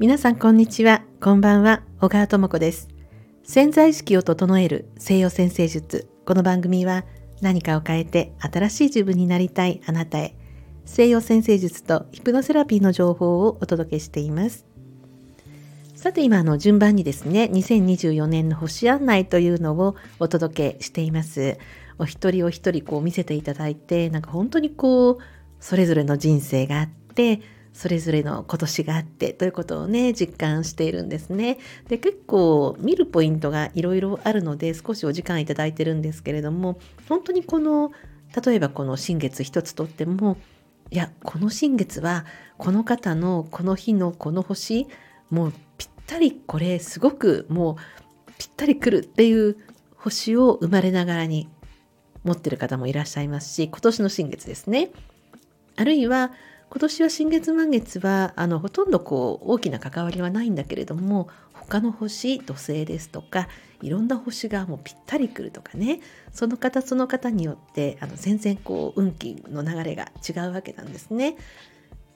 皆さんこんにちは。こんばんは。小川智子です。潜在意識を整える西洋先生術。この番組は何かを変えて新しい自分になりたいあなたへ。西洋先生術とヒプノセラピーの情報をお届けしています。さて今の順番にですね2024年の星案内というのをお届けしています。お一人お一人こう見せていただいてなんか本当にこうそれぞれの人生があってそれぞれの今年があってということをね実感しているんですね。で結構見るポイントがいろいろあるので少しお時間いただいてるんですけれども本当にこの例えばこの新月一つとってもいやこの新月はこの方のこの日のこの星もうぴったりこれすごくもうぴったりくるっていう星を生まれながらに持ってる方もいらっしゃいますし今年の新月ですね。あるいは今年は新月満月はあのほとんどこう大きな関わりはないんだけれども他の星土星ですとかいろんな星がもうぴったりくるとかねその方その方によってあの全然こう運気の流れが違うわけなんですね。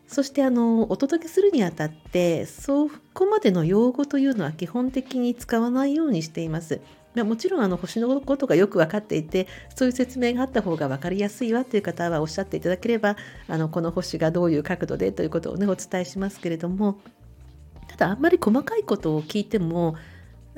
そしてあのお届けするにあたってそこまでの用語というのは基本的に使わないようにしています。もちろんあの星のことがよく分かっていてそういう説明があった方が分かりやすいわという方はおっしゃっていただければあのこの星がどういう角度でということをねお伝えしますけれどもただあんまり細かいことを聞いても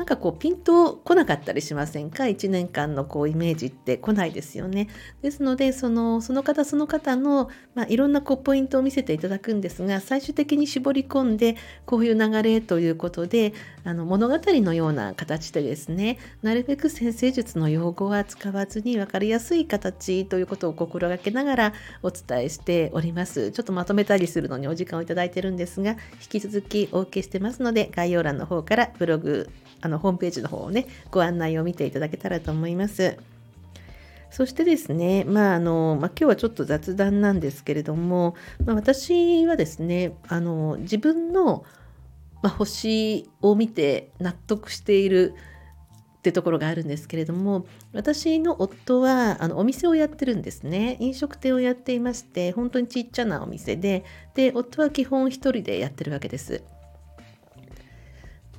なんかこうピンと来なかったりしませんか？1年間のこうイメージって来ないですよね。ですのでそのその方その方の、まあ、いろんなこうポイントを見せていただくんですが最終的に絞り込んでこういう流れということであの物語のような形でですねなるべく先生術の用語は使わずに分かりやすい形ということを心がけながらお伝えしております。ちょっとまとめたりするのにお時間をいただいてるんですが引き続きお受けしてますので概要欄の方からブログあのホームページの方をねご案内を見ていただけたらと思います。そしてですね、まああのまあ、今日はちょっと雑談なんですけれども、まあ、私はですねあの自分の、まあ、星を見て納得しているってところがあるんですけれども私の夫はあのお店をやってるんですね飲食店をやっていまして本当にちっちゃなお店でで夫は基本一人でやってるわけです。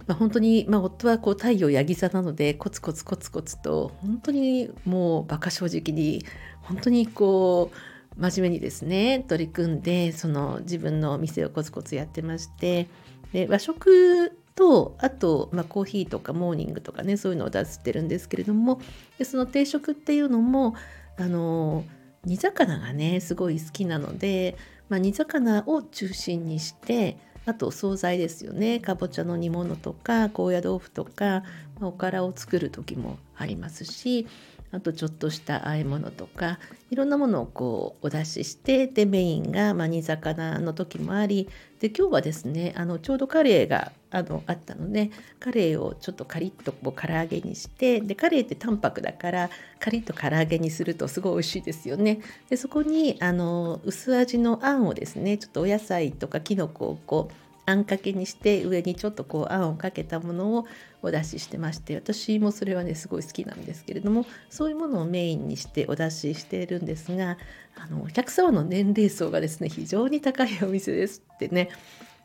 まあ、本当に、まあ、夫はこう太陽ヤギ座なのでコツコツコツコツと本当にもう馬鹿正直に本当にこう真面目にですね取り組んでその自分の店をコツコツやってましてで和食とあと、まあ、コーヒーとかモーニングとかねそういうのを出してるんですけれどもでその定食っていうのもあの煮魚がねすごい好きなので、まあ、煮魚を中心にしてあと惣菜ですよね。かぼちゃの煮物とか高野豆腐とか、まあ、おからを作る時もありますしあとちょっとした和え物とかいろんなものをこうお出ししてでメインが、まあ、煮魚の時もありで今日はですねあのちょうどカレーがあのあったのでカレーをちょっとカリッとこう唐揚げにしてでカレーって淡白だからカリッと唐揚げにするとすごい美味しいですよね。でそこにあの薄味のあんをですねちょっとお野菜とかきのこをこうあんかけにして上にちょっとこうあんをかけたものをお出ししてまして私もそれはねすごい好きなんですけれどもそういうものをメインにしてお出ししているんですがあのお客様の年齢層がですね非常に高いお店ですってね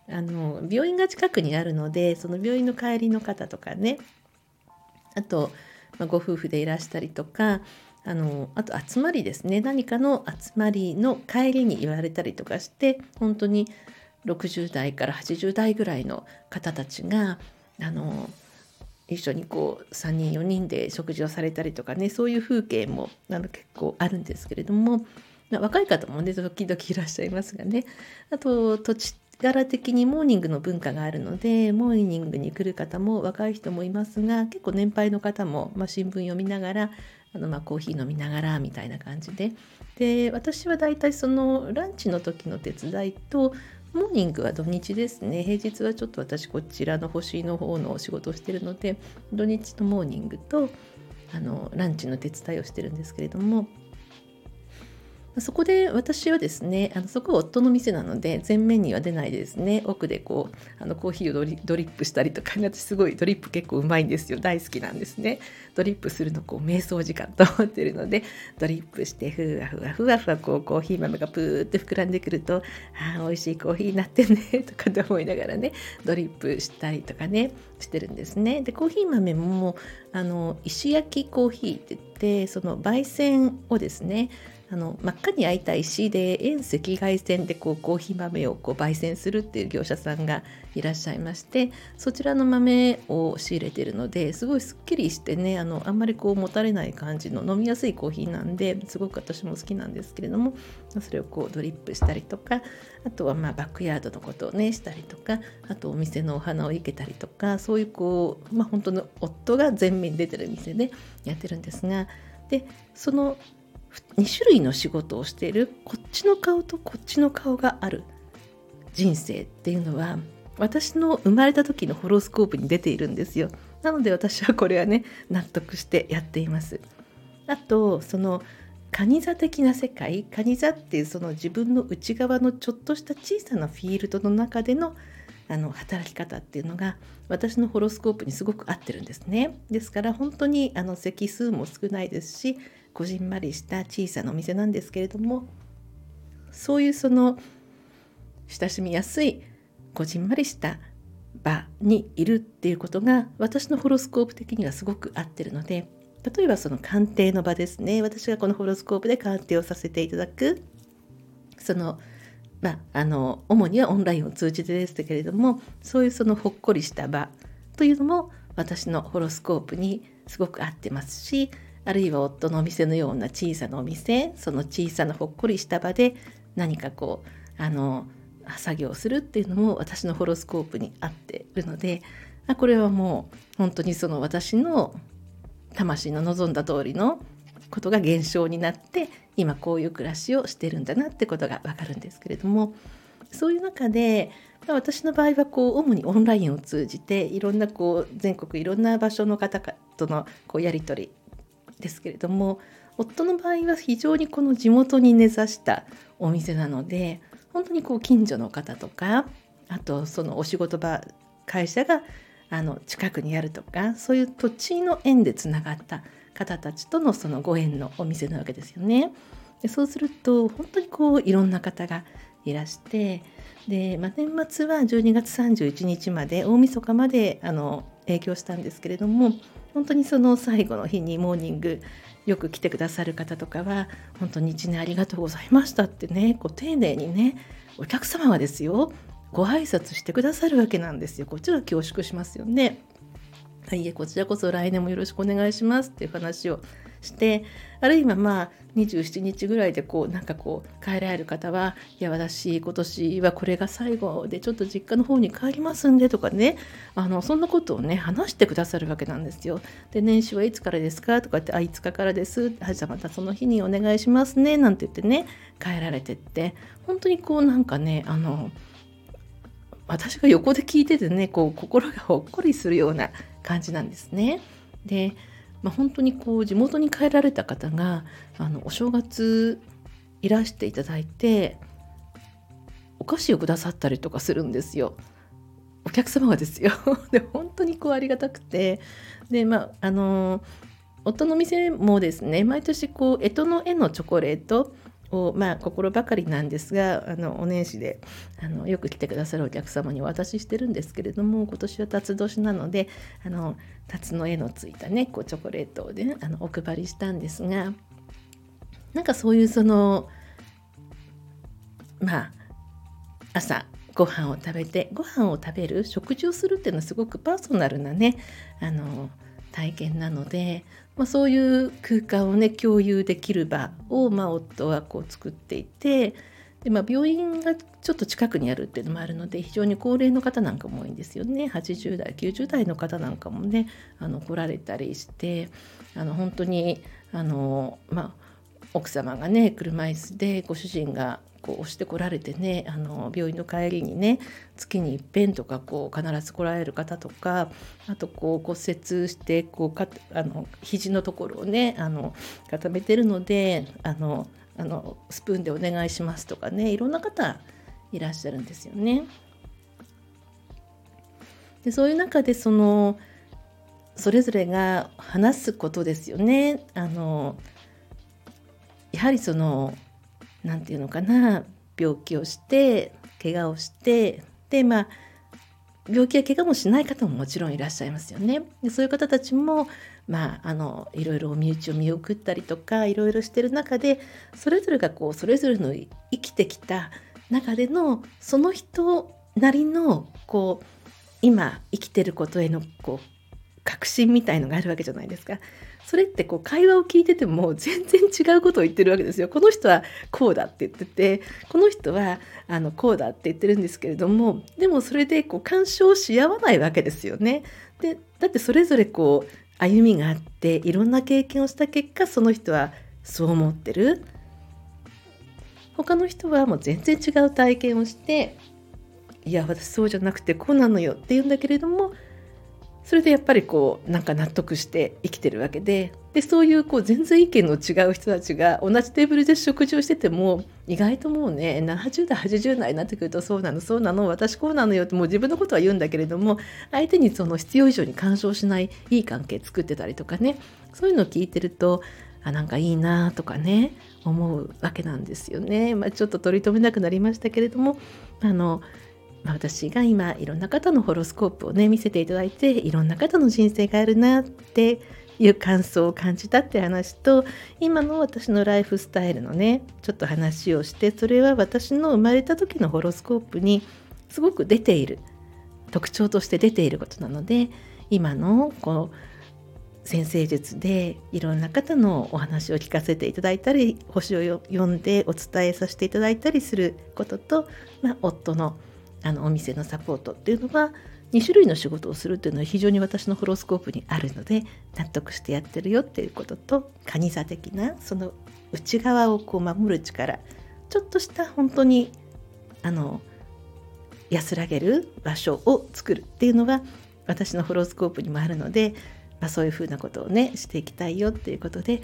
あの病院が近くにあるのでその病院の帰りの方とかねあと、まあ、ご夫婦でいらしたりとかあのあと集まりですね。何かの集まりの帰りに言われたりとかして本当に60代から80代ぐらいの方たちがあの一緒にこう3人4人で食事をされたりとかねそういう風景もあの結構あるんですけれどもまあ若い方もね時々いらっしゃいますがね。あと土地柄的にモーニングの文化があるのでモーニングに来る方も若い人もいますが結構年配の方も、まあ、新聞読みながらあのまあコーヒー飲みながらみたいな感じで。で私はだいたいそのランチの時の手伝いとモーニングは土日ですね。平日はちょっと私こちらの星の方のお仕事をしてるので土日のモーニングとあのランチの手伝いをしてるんですけれどもそこで私はですねあのそこは夫の店なので前面には出ないですね奥でこうあのコーヒーをドリップしたりとか私すごいドリップ結構うまいんですよ。大好きなんですね。ドリップするのこう瞑想時間と思ってるのでドリップしてふわふわふわふわこうコーヒー豆がプーって膨らんでくるとああ美味しいコーヒーになってね とかって思いながらねドリップしたりとかねしてるんですね。でコーヒー豆もあの石焼きコーヒーって言ってその焙煎をですねあの真っ赤に焼いた石で遠赤外線でこうコーヒー豆をこう焙煎するっていう業者さんがいらっしゃいましてそちらの豆を仕入れてるのですごいすっきりしてねあのあんまりこうもたれない感じの飲みやすいコーヒーなんですごく私も好きなんですけれどもそれをこうドリップしたりとかあとはまあバックヤードのことをねしたりとかあとお店のお花を生けたりとかそういうこうまあ本当の夫が前面に出てる店でやってるんですがでその2種類の仕事をしているこっちの顔とこっちの顔がある。人生っていうのは私の生まれた時のホロスコープに出ているんですよ。なので私はこれはね納得してやっています。あとその蟹座的な世界蟹座っていうその自分の内側のちょっとした小さなフィールドの中でのあの働き方っていうのが私のホロスコープにすごく合ってるんですね。ですから本当にあの席数も少ないですしこじんまりした小さなお店なんですけれどもそういうその親しみやすいこじんまりした場にいるっていうことが私のホロスコープ的にはすごく合ってるので例えばその鑑定の場ですね私がこのホロスコープで鑑定をさせていただくそのまああの主にはオンラインを通じてですけれどもそういうそのほっこりした場というのも私のホロスコープにすごく合ってますしあるいは夫のお店のような小さなお店その小さなほっこりした場で何かこうあの作業をするっていうのも私のホロスコープに合ってるのでこれはもう本当にその私の魂の望んだ通りのことが現象になって今こういう暮らしをしてるんだなってことがわかるんですけれどもそういう中で私の場合はこう主にオンラインを通じていろんなこう全国いろんな場所の方とのこうやり取りですけれども夫の場合は非常にこの地元に根ざしたお店なので本当にこう近所の方とかあとそのお仕事場会社があの近くにあるとかそういう土地の縁でつながった方たちとのそのご縁のお店なわけですよね。でそうすると本当にこういろんな方がいらしてで、まあ、年末は12月31日まで大晦日まであの営業したんですけれども本当にその最後の日にモーニングよく来てくださる方とかは本当に一年ありがとうございましたってねこう丁寧にねお客様はですよご挨拶してくださるわけなんですよこっちは恐縮しますよね。いえこちらこそ来年もよろしくお願いしますっていう話をしてあるいはまあ27日ぐらいでこうなんかこう帰られる方はいや私今年はこれが最後でちょっと実家の方に帰りますんでとかねあのそんなことをね話してくださるわけなんですよ。で年始はいつからですかとかってあ5日かからですはいじゃあまたその日にお願いしますねなんて言ってね帰られてって本当にこうなんかねあの私が横で聞いててねこう心がほっこりするような感じなんですね。でまあ、本当にこう地元に帰られた方があのお正月いらしていただいてお菓子をくださったりとかするんですよ。お客様がですよ。で本当にこうありがたくてでまああの夫の店もですね毎年こう干支の絵のチョコレートを、まあ、心ばかりなんですがあのお年始であのよく来てくださるお客様にお渡ししてるんですけれども今年は辰年なのであの辰の絵のついたねこうチョコレートをねあのお配りしたんですがなんかそういうそのまあ朝ご飯を食べてご飯を食べる食事をするっていうのはすごくパーソナルなねあの体験なので、まあ、そういう空間をね共有できる場を、まあ、夫はこう作っていてで、まあ、病院がちょっと近くにあるっていうのもあるので非常に高齢の方なんかも多いんですよね。80代90代の方なんかもねあの来られたりしてあの本当にあの、まあ、奥様がね車椅子でご主人がこう押してこられてねあの病院の帰りにね月に一遍とかこう必ず来られる方とかあとこう骨折してこうかあの肘のところをねあの固めてるのであのあのスプーンでお願いしますとかねいろんな方いらっしゃるんですよね。でそういう中でそのそれぞれが話すことですよね。あのやはりその何て言うのかな病気をして怪我をしてでまあ病気や怪我もしない方ももちろんいらっしゃいますよね。でそういう方たちも、まあ、あのいろいろお身内を見送ったりとかいろいろしてる中でそれぞれがこうそれぞれの生きてきた中でのその人なりのこう今生きてることへのこう確信みたいのがあるわけじゃないですか。それってこう会話を聞いてても 全然違うことを言ってるわけですよ。この人はこうだって言っててこの人はあのこうだって言ってるんですけれどもでもそれでこう干渉し合わないわけですよね。でだってそれぞれこう歩みがあっていろんな経験をした結果その人はそう思ってる。他の人はもう全然違う体験をしていや私そうじゃなくてこうなのよって言うんだけれどもそれでやっぱりこうなんか納得して生きてるわけででそういうこう全然意見の違う人たちが同じテーブルで食事をしてても意外ともうね70代80代になってくるとそうなのそうなの私こうなのよってもう自分のことは言うんだけれども相手にその必要以上に干渉しないいい関係作ってたりとかねそういうのを聞いてるとあなんかいいなとかね思うわけなんですよね。まあ、ちょっと取り留めなくなりましたけれどもあの、私が今いろんな方のホロスコープをね見せていただいていろんな方の人生があるなっていう感想を感じたって話と今の私のライフスタイルのねちょっと話をしてそれは私の生まれた時のホロスコープにすごく出ている特徴として出ていることなので今のこの先生術でいろんな方のお話を聞かせていただいたり星を読んでお伝えさせていただいたりすることと、まあ、夫のあのお店のサポートっていうのは2種類の仕事をするっていうのは非常に私のホロスコープにあるので納得してやってるよっていうことと蟹座的なその内側をこう守る力ちょっとした本当にあの安らげる場所を作るっていうのが私のホロスコープにもあるので、まあ、そういうふうなことをねしていきたいよっていうことで、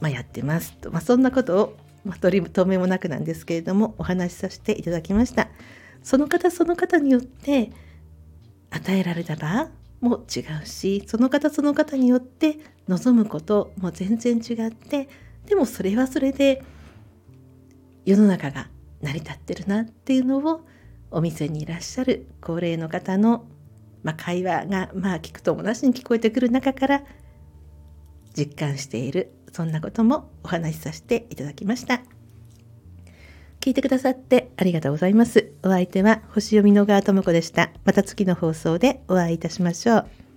まあ、やってますと、まあ、そんなことを、まあ、取り留めもなくなんですけれどもお話しさせていただきました。その方その方によって与えられた場も違うしその方その方によって望むことも全然違ってでもそれはそれで世の中が成り立ってるなっていうのをお店にいらっしゃる高齢の方の、まあ、会話がまあ聞くともなしに聞こえてくる中から実感しているそんなこともお話しさせていただきました。聞いてくださってありがとうございます。お相手は星読みの川智子でした。また次の放送でお会いいたしましょう。